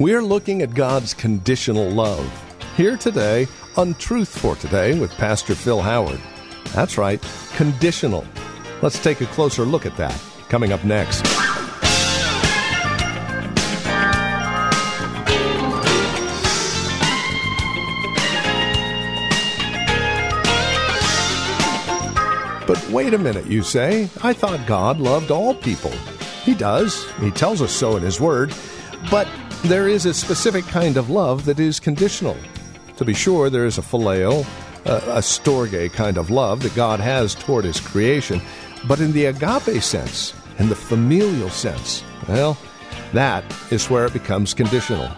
We're looking at God's conditional love. Here today on Truth for Today with Pastor Phil Howard. That's right, conditional. Let's take a closer look at that coming up next. But wait a minute, you say. I thought God loved all people. He does. He tells us so in His Word. But there is a specific kind of love that is conditional. To be sure, there is a phileo, a, a storge kind of love that God has toward His creation. But in the agape sense, in the familial sense, well, that is where it becomes conditional.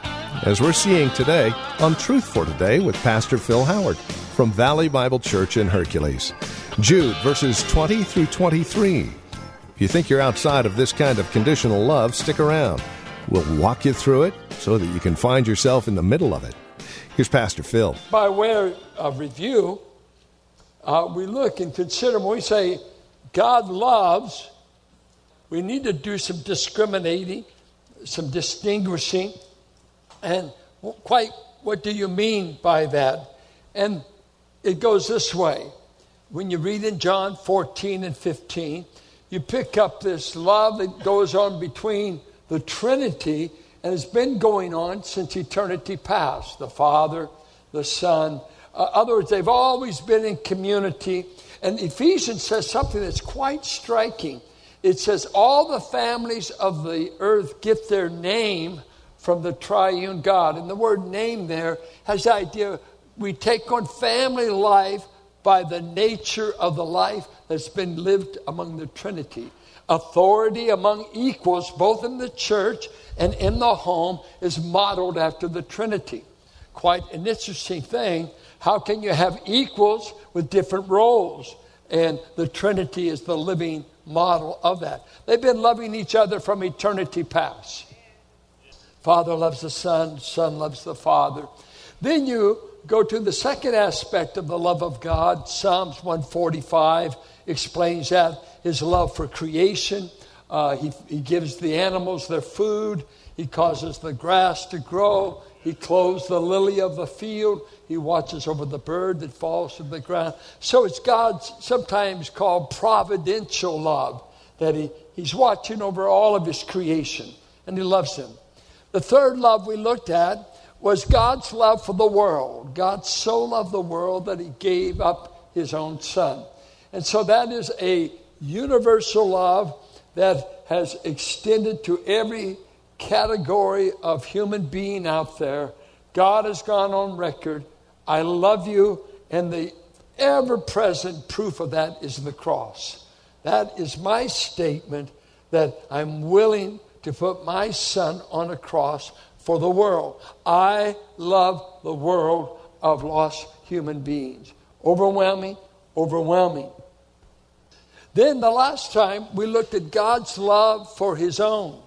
As we're seeing today on Truth for Today with Pastor Phil Howard from Valley Bible Church in Hercules. Jude, verses 20 through 23. If you think you're outside of this kind of conditional love, stick around. We'll walk you through it so that you can find yourself in the middle of it. Here's Pastor Phil. By way of review, uh, we look and consider when we say God loves, we need to do some discriminating, some distinguishing, and quite what do you mean by that? And it goes this way when you read in John 14 and 15, you pick up this love that goes on between the Trinity and has been going on since eternity past the Father, the Son. Uh, other words, they've always been in community. And Ephesians says something that's quite striking. It says, All the families of the earth get their name from the triune God. And the word name there has the idea we take on family life by the nature of the life that's been lived among the Trinity. Authority among equals, both in the church and in the home, is modeled after the Trinity. Quite an interesting thing. How can you have equals with different roles? And the Trinity is the living model of that. They've been loving each other from eternity past. Father loves the Son, Son loves the Father. Then you go to the second aspect of the love of God. Psalms 145 explains that his love for creation. Uh, he, he gives the animals their food, he causes the grass to grow, he clothes the lily of the field, he watches over the bird that falls to the ground. So it's God's sometimes called providential love, that he, he's watching over all of his creation and he loves them. The third love we looked at was God's love for the world. God so loved the world that he gave up his own son. And so that is a universal love that has extended to every category of human being out there. God has gone on record. I love you. And the ever present proof of that is the cross. That is my statement that I'm willing to put my son on a cross for the world. I love the world of lost human beings. Overwhelming, overwhelming. Then the last time we looked at God's love for his own,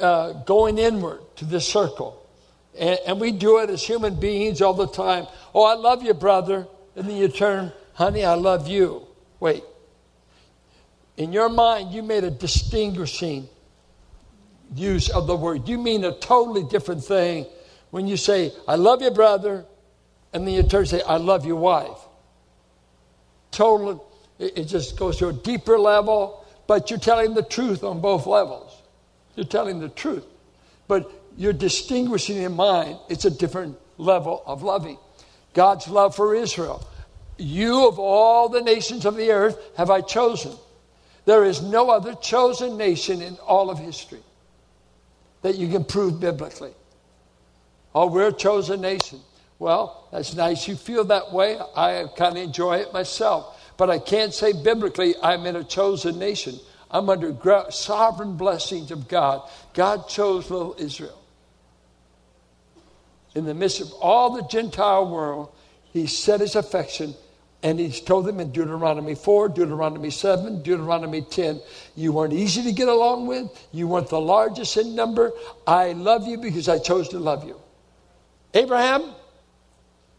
uh, going inward to the circle. And, and we do it as human beings all the time. Oh, I love you, brother. And then you turn, honey, I love you. Wait. In your mind, you made a distinguishing use of the word. You mean a totally different thing when you say, I love you, brother, and then you turn and say, I love your wife. Totally, it just goes to a deeper level, but you're telling the truth on both levels. You're telling the truth. But you're distinguishing in mind, it's a different level of loving. God's love for Israel. You of all the nations of the earth have I chosen. There is no other chosen nation in all of history that you can prove biblically. Oh, we're a chosen nation. Well, that's nice. You feel that way. I kind of enjoy it myself. But I can't say biblically I'm in a chosen nation. I'm under sovereign blessings of God. God chose little Israel. in the midst of all the Gentile world, he set his affection and he's told them in Deuteronomy 4, Deuteronomy 7, Deuteronomy 10, you weren't easy to get along with. You weren't the largest in number. I love you because I chose to love you. Abraham,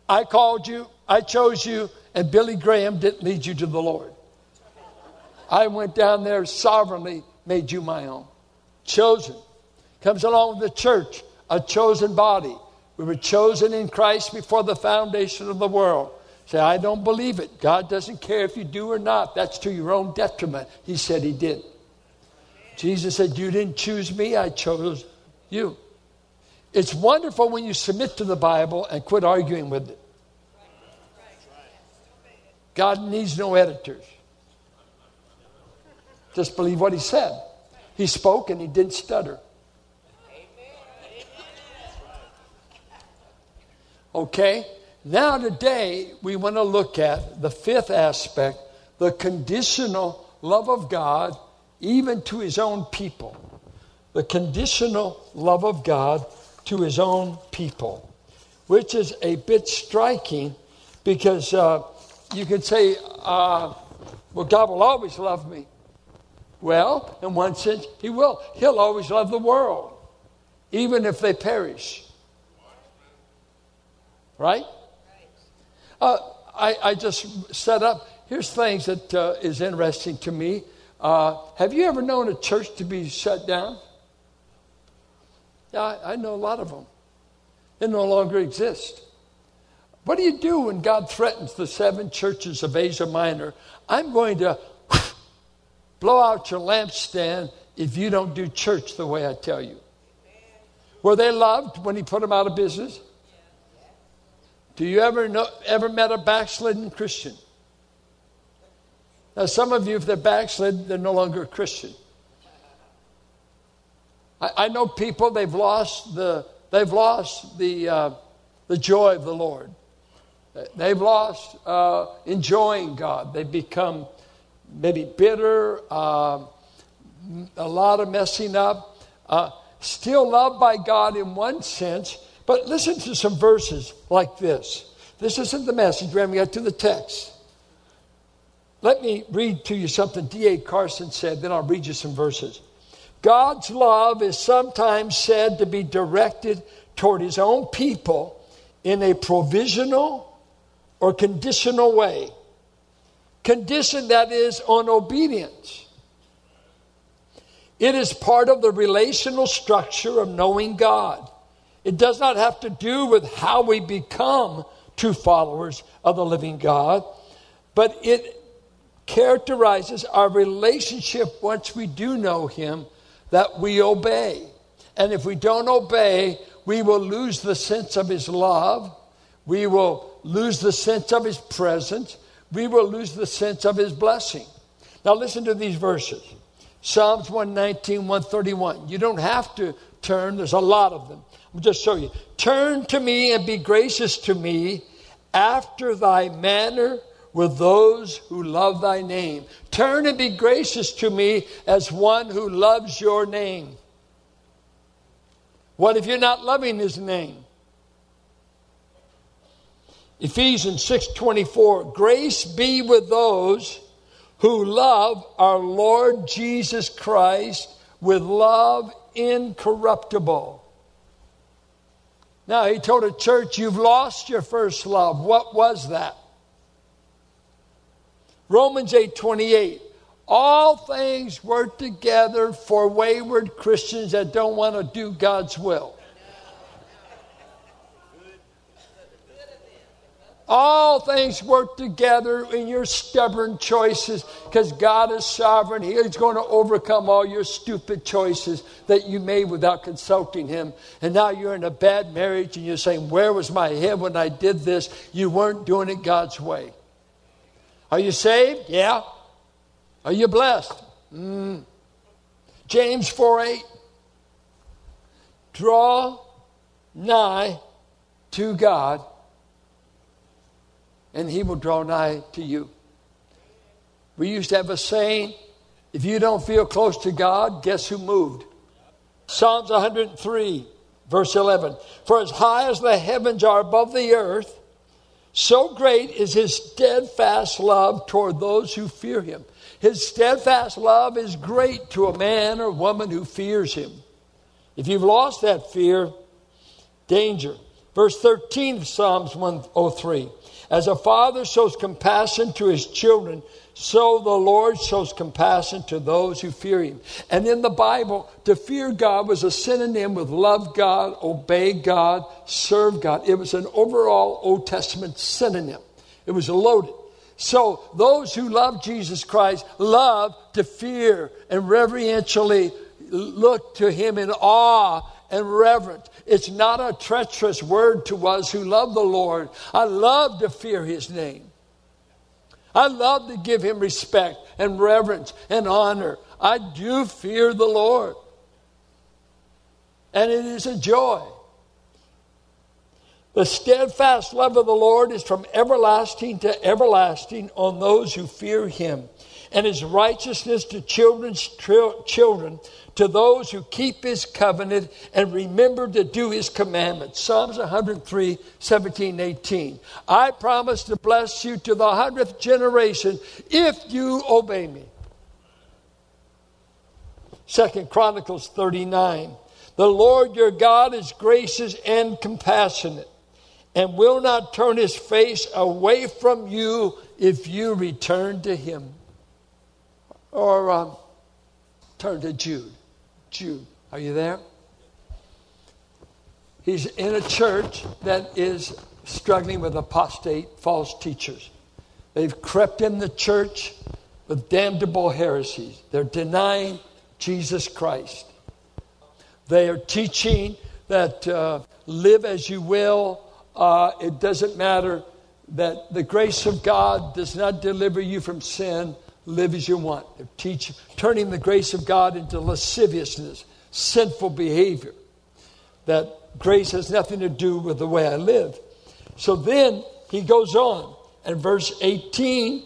I called you, I chose you, and Billy Graham didn't lead you to the Lord. I went down there sovereignly, made you my own. Chosen. Comes along with the church, a chosen body. We were chosen in Christ before the foundation of the world. Say, I don't believe it. God doesn't care if you do or not. That's to your own detriment. He said he did. Jesus said, You didn't choose me, I chose you. It's wonderful when you submit to the Bible and quit arguing with it. God needs no editors. Just believe what he said. He spoke and he didn't stutter. Okay? Now, today, we want to look at the fifth aspect the conditional love of God, even to his own people. The conditional love of God to his own people, which is a bit striking because uh, you could say, uh, well, God will always love me. Well, in one sense, he will. He'll always love the world, even if they perish. Right? Uh, I, I, just set up, here's things that uh, is interesting to me. Uh, have you ever known a church to be shut down? Yeah, I, I know a lot of them. They no longer exist. What do you do when God threatens the seven churches of Asia Minor? I'm going to blow out your lampstand if you don't do church the way I tell you. Were they loved when he put them out of business? Do you ever know, ever met a backslidden Christian? Now, some of you, if they're backslid, they're no longer a Christian. I, I know people they've lost the they've lost the uh, the joy of the Lord. They've lost uh, enjoying God. They've become maybe bitter, uh, a lot of messing up. Uh, still loved by God in one sense, but listen to some verses like this. This isn't the message, to get to the text. Let me read to you something D.A. Carson said, then I'll read you some verses. God's love is sometimes said to be directed toward his own people in a provisional or conditional way. Condition that is on obedience. It is part of the relational structure of knowing God. It does not have to do with how we become true followers of the living God, but it characterizes our relationship once we do know Him that we obey. And if we don't obey, we will lose the sense of His love, we will lose the sense of His presence, we will lose the sense of His blessing. Now, listen to these verses Psalms 119, 131. You don't have to turn, there's a lot of them. I'll just show you. Turn to me and be gracious to me after thy manner with those who love thy name. Turn and be gracious to me as one who loves your name. What if you're not loving his name? Ephesians 6:24 Grace be with those who love our Lord Jesus Christ with love incorruptible. Now, he told a church, You've lost your first love. What was that? Romans 8 28. All things work together for wayward Christians that don't want to do God's will. All things work together in your stubborn choices because God is sovereign. He is going to overcome all your stupid choices that you made without consulting Him. And now you're in a bad marriage and you're saying, Where was my head when I did this? You weren't doing it God's way. Are you saved? Yeah. Are you blessed? Mm. James 4 8. Draw nigh to God and he will draw nigh to you. We used to have a saying if you don't feel close to God, guess who moved? Psalms 103 Verse 11 For as high as the heavens are above the earth, so great is his steadfast love toward those who fear him. His steadfast love is great to a man or woman who fears him. If you've lost that fear, danger. Verse 13 of Psalms 103 As a father shows compassion to his children, so the Lord shows compassion to those who fear him. And in the Bible, to fear God was a synonym with love God, obey God, serve God. It was an overall Old Testament synonym. It was loaded. So those who love Jesus Christ love to fear and reverentially look to him in awe and reverence. It's not a treacherous word to us who love the Lord. I love to fear his name. I love to give him respect and reverence and honor. I do fear the Lord. And it is a joy. The steadfast love of the Lord is from everlasting to everlasting on those who fear him, and his righteousness to children's children to those who keep his covenant and remember to do his commandments. Psalms 103, 17, 18. I promise to bless you to the hundredth generation if you obey me. Second Chronicles 39. The Lord your God is gracious and compassionate and will not turn his face away from you if you return to him. Or um, turn to Jude. Jude. Are you there? He's in a church that is struggling with apostate false teachers. They've crept in the church with damnable heresies. They're denying Jesus Christ. They are teaching that uh, live as you will. Uh, it doesn't matter that the grace of God does not deliver you from sin live as you want. Teaching, turning the grace of God into lasciviousness, sinful behavior. That grace has nothing to do with the way I live. So then he goes on, and verse 18,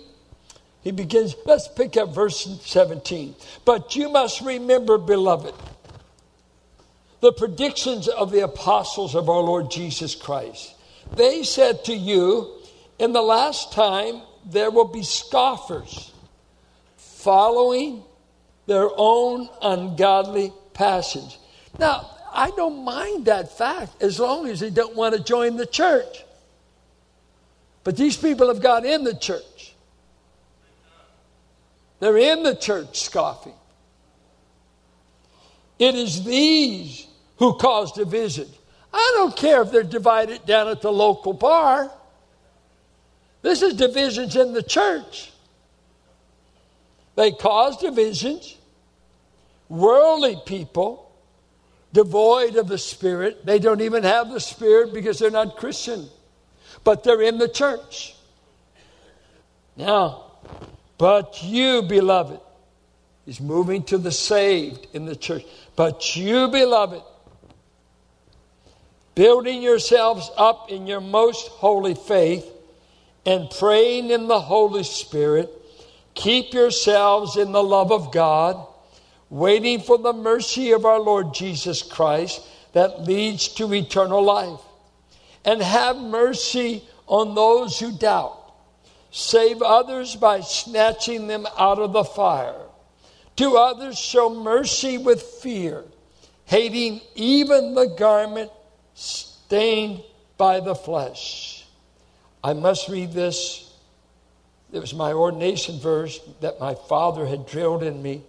he begins, let's pick up verse 17. But you must remember, beloved, the predictions of the apostles of our Lord Jesus Christ. They said to you, in the last time there will be scoffers following their own ungodly passions. Now, I don't mind that fact as long as they don't want to join the church. But these people have got in the church. They're in the church scoffing. It is these who cause division. I don't care if they're divided down at the local bar. This is divisions in the church. They cause divisions. Worldly people, devoid of the Spirit, they don't even have the Spirit because they're not Christian, but they're in the church. Now, but you, beloved, is moving to the saved in the church. But you, beloved, building yourselves up in your most holy faith and praying in the Holy Spirit Keep yourselves in the love of God, waiting for the mercy of our Lord Jesus Christ that leads to eternal life. And have mercy on those who doubt. Save others by snatching them out of the fire. To others, show mercy with fear, hating even the garment stained by the flesh. I must read this it was my ordination verse that my father had drilled in me.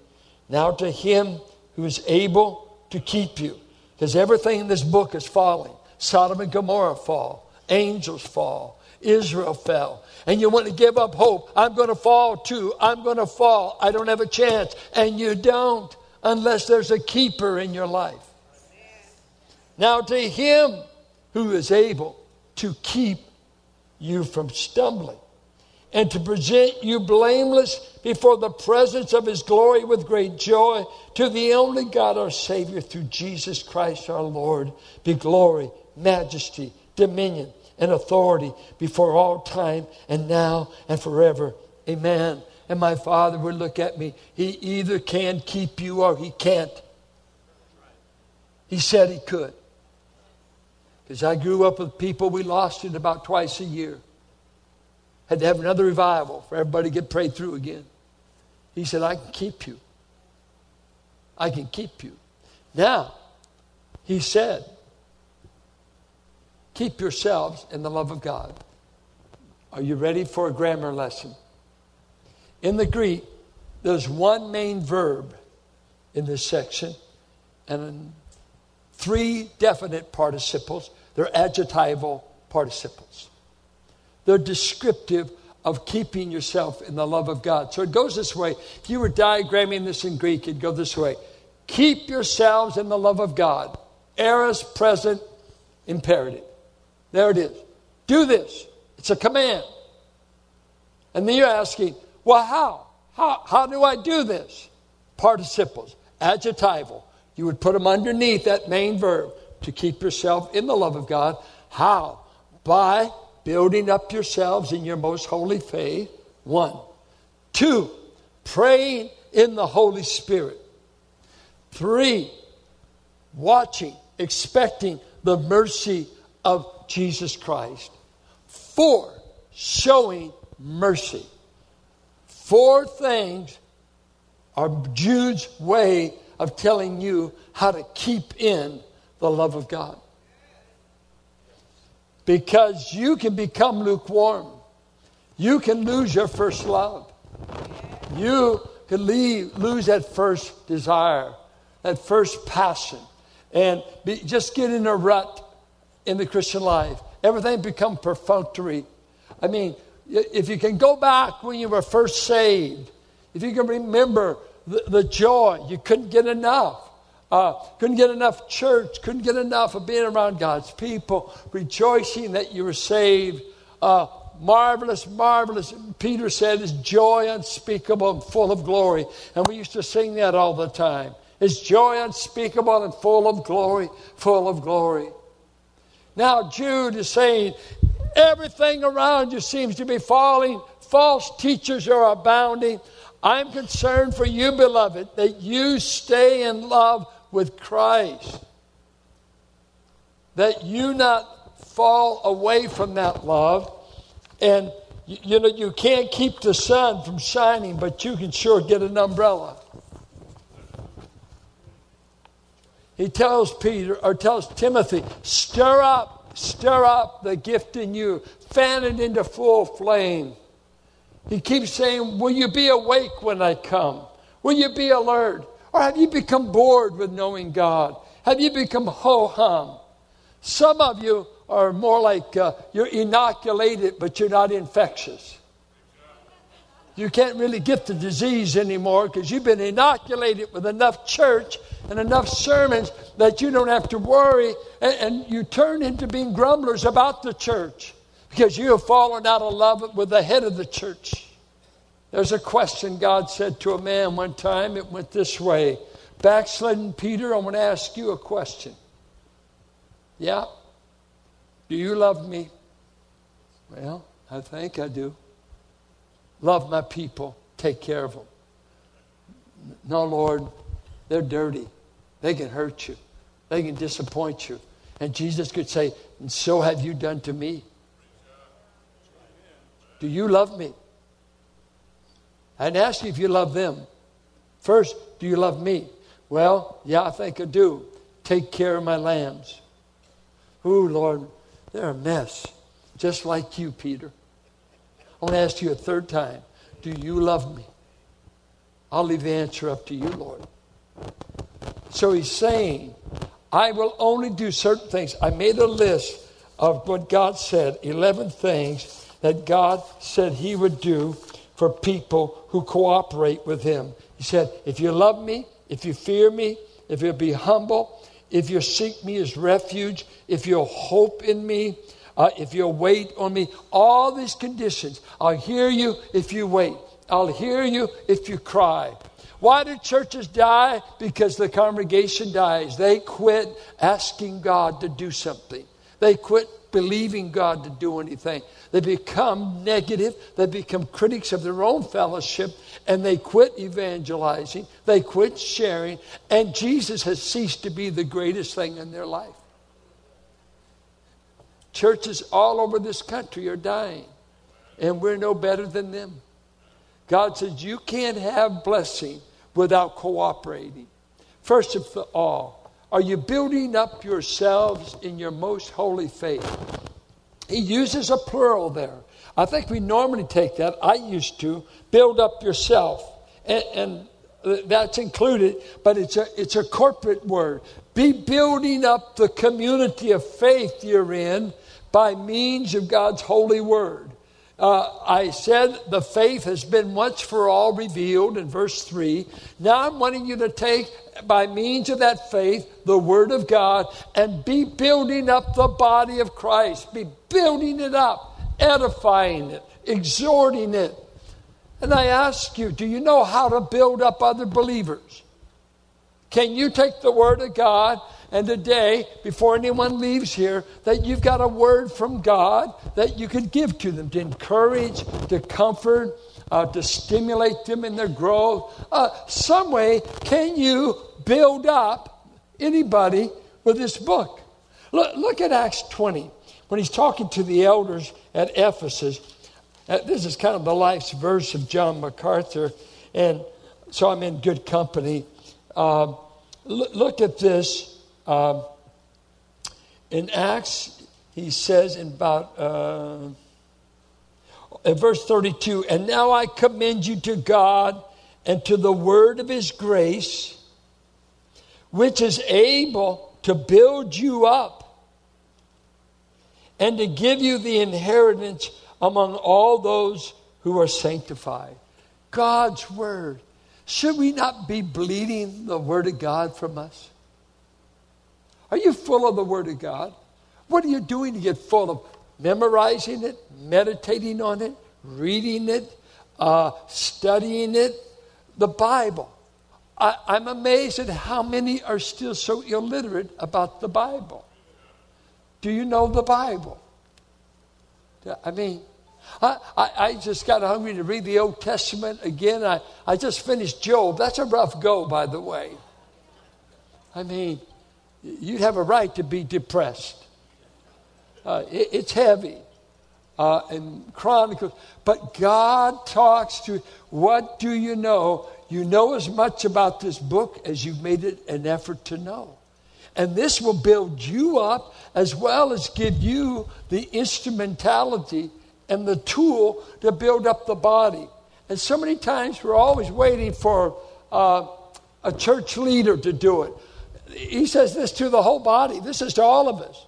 Now to him who is able to keep you. Because everything in this book is falling. Sodom and Gomorrah fall. Angels fall. Israel fell. And you want to give up hope. I'm going to fall too. I'm going to fall. I don't have a chance. And you don't unless there's a keeper in your life. Now to him who is able to keep you from stumbling and to present you blameless before the presence of his glory with great joy to the only God our Savior through Jesus Christ our Lord be glory, majesty, dominion, and authority before all time and now and forever. Amen. And my Father would look at me. He either can keep you or he can't. He said he could. Because I grew up with people, we lost it about twice a year. Had to have another revival for everybody to get prayed through again. He said, I can keep you. I can keep you. Now, he said, keep yourselves in the love of God. Are you ready for a grammar lesson? In the Greek, there's one main verb in this section and three definite participles. They're adjectival participles. They're descriptive of keeping yourself in the love of God. So it goes this way. If you were diagramming this in Greek, it'd go this way Keep yourselves in the love of God. Aorist present, imperative. There it is. Do this. It's a command. And then you're asking, well, how? How, how do I do this? Participles, adjectival. You would put them underneath that main verb to keep yourself in the love of God. How? By building up yourselves in your most holy faith. One. Two, praying in the Holy Spirit. Three, watching, expecting the mercy of Jesus Christ. Four, showing mercy. Four things are Jude's way of telling you how to keep in the love of God. Because you can become lukewarm. You can lose your first love. You can leave, lose that first desire, that first passion, and be, just get in a rut in the Christian life. Everything become perfunctory. I mean, if you can go back when you were first saved, if you can remember the, the joy, you couldn't get enough. Uh, couldn't get enough church, couldn't get enough of being around God's people, rejoicing that you were saved. Uh, marvelous, marvelous. Peter said, is joy unspeakable and full of glory. And we used to sing that all the time. Is joy unspeakable and full of glory, full of glory. Now, Jude is saying, everything around you seems to be falling. False teachers are abounding. I'm concerned for you, beloved, that you stay in love with Christ. That you not fall away from that love. And, you, you know, you can't keep the sun from shining, but you can sure get an umbrella. He tells Peter, or tells Timothy, stir up, stir up the gift in you, fan it into full flame. He keeps saying, Will you be awake when I come? Will you be alert? Or have you become bored with knowing God? Have you become ho hum? Some of you are more like uh, you're inoculated, but you're not infectious. You can't really get the disease anymore because you've been inoculated with enough church and enough sermons that you don't have to worry, and, and you turn into being grumblers about the church because you have fallen out of love with the head of the church. There's a question God said to a man one time. It went this way Backslidden Peter, I want to ask you a question. Yeah? Do you love me? Well, I think I do. Love my people, take care of them. No, Lord, they're dirty. They can hurt you, they can disappoint you. And Jesus could say, And so have you done to me. Do you love me? I didn't ask you if you love them. First, do you love me? Well, yeah, I think I do. Take care of my lambs. Ooh, Lord, they're a mess, just like you, Peter. I want to ask you a third time Do you love me? I'll leave the answer up to you, Lord. So he's saying, I will only do certain things. I made a list of what God said 11 things that God said he would do for people who cooperate with him. He said, If you love me, if you fear me, if you'll be humble, if you seek me as refuge, if you'll hope in me, uh, if you'll wait on me, all these conditions, I'll hear you if you wait. I'll hear you if you cry. Why do churches die? Because the congregation dies. They quit asking God to do something. They quit believing God to do anything. They become negative, they become critics of their own fellowship, and they quit evangelizing, they quit sharing, and Jesus has ceased to be the greatest thing in their life. Churches all over this country are dying, and we're no better than them. God says you can't have blessing without cooperating. First of all, are you building up yourselves in your most holy faith? He uses a plural there. I think we normally take that, I used to, build up yourself. And, and that's included, but it's a, it's a corporate word. Be building up the community of faith you're in by means of God's holy word. Uh, I said the faith has been once for all revealed in verse 3. Now I'm wanting you to take, by means of that faith, the Word of God and be building up the body of Christ. Be building it up, edifying it, exhorting it. And I ask you, do you know how to build up other believers? Can you take the Word of God and today, before anyone leaves here, that you've got a word from God that you could give to them to encourage, to comfort, uh, to stimulate them in their growth. Uh, some way, can you build up anybody with this book? Look, look at Acts 20 when he's talking to the elders at Ephesus. Uh, this is kind of the life's verse of John MacArthur, and so I'm in good company. Uh, look, look at this. Um, in Acts, he says in about uh, in verse 32, and now I commend you to God and to the word of his grace, which is able to build you up and to give you the inheritance among all those who are sanctified. God's word. Should we not be bleeding the word of God from us? Are you full of the Word of God? What are you doing to get full of memorizing it, meditating on it, reading it, uh, studying it? The Bible. I, I'm amazed at how many are still so illiterate about the Bible. Do you know the Bible? I mean, I, I, I, just got hungry to read the Old Testament again. I, I just finished Job. That's a rough go, by the way. I mean, you'd have a right to be depressed. Uh, it, it's heavy. Uh, and chronic. But God talks to, what do you know? You know as much about this book as you've made it an effort to know. And this will build you up as well as give you the instrumentality and the tool to build up the body. And so many times we're always waiting for uh, a church leader to do it he says this to the whole body. This is to all of us.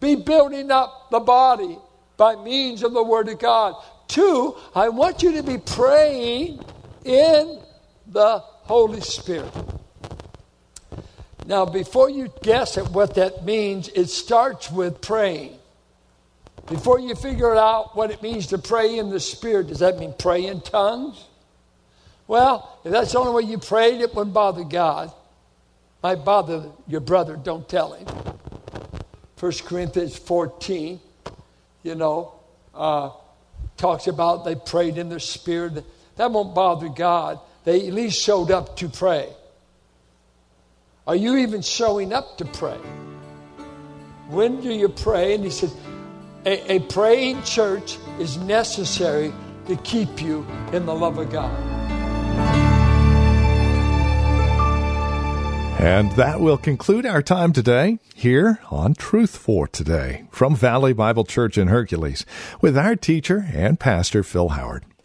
Be building up the body by means of the Word of God. Two, I want you to be praying in the Holy Spirit. Now, before you guess at what that means, it starts with praying. Before you figure out what it means to pray in the Spirit, does that mean pray in tongues? Well, if that's the only way you prayed, it wouldn't bother God might bother your brother, don't tell him. 1 Corinthians 14, you know, uh, talks about they prayed in their spirit. That won't bother God. They at least showed up to pray. Are you even showing up to pray? When do you pray? And he said, a, a praying church is necessary to keep you in the love of God. And that will conclude our time today here on Truth for Today from Valley Bible Church in Hercules with our teacher and pastor Phil Howard.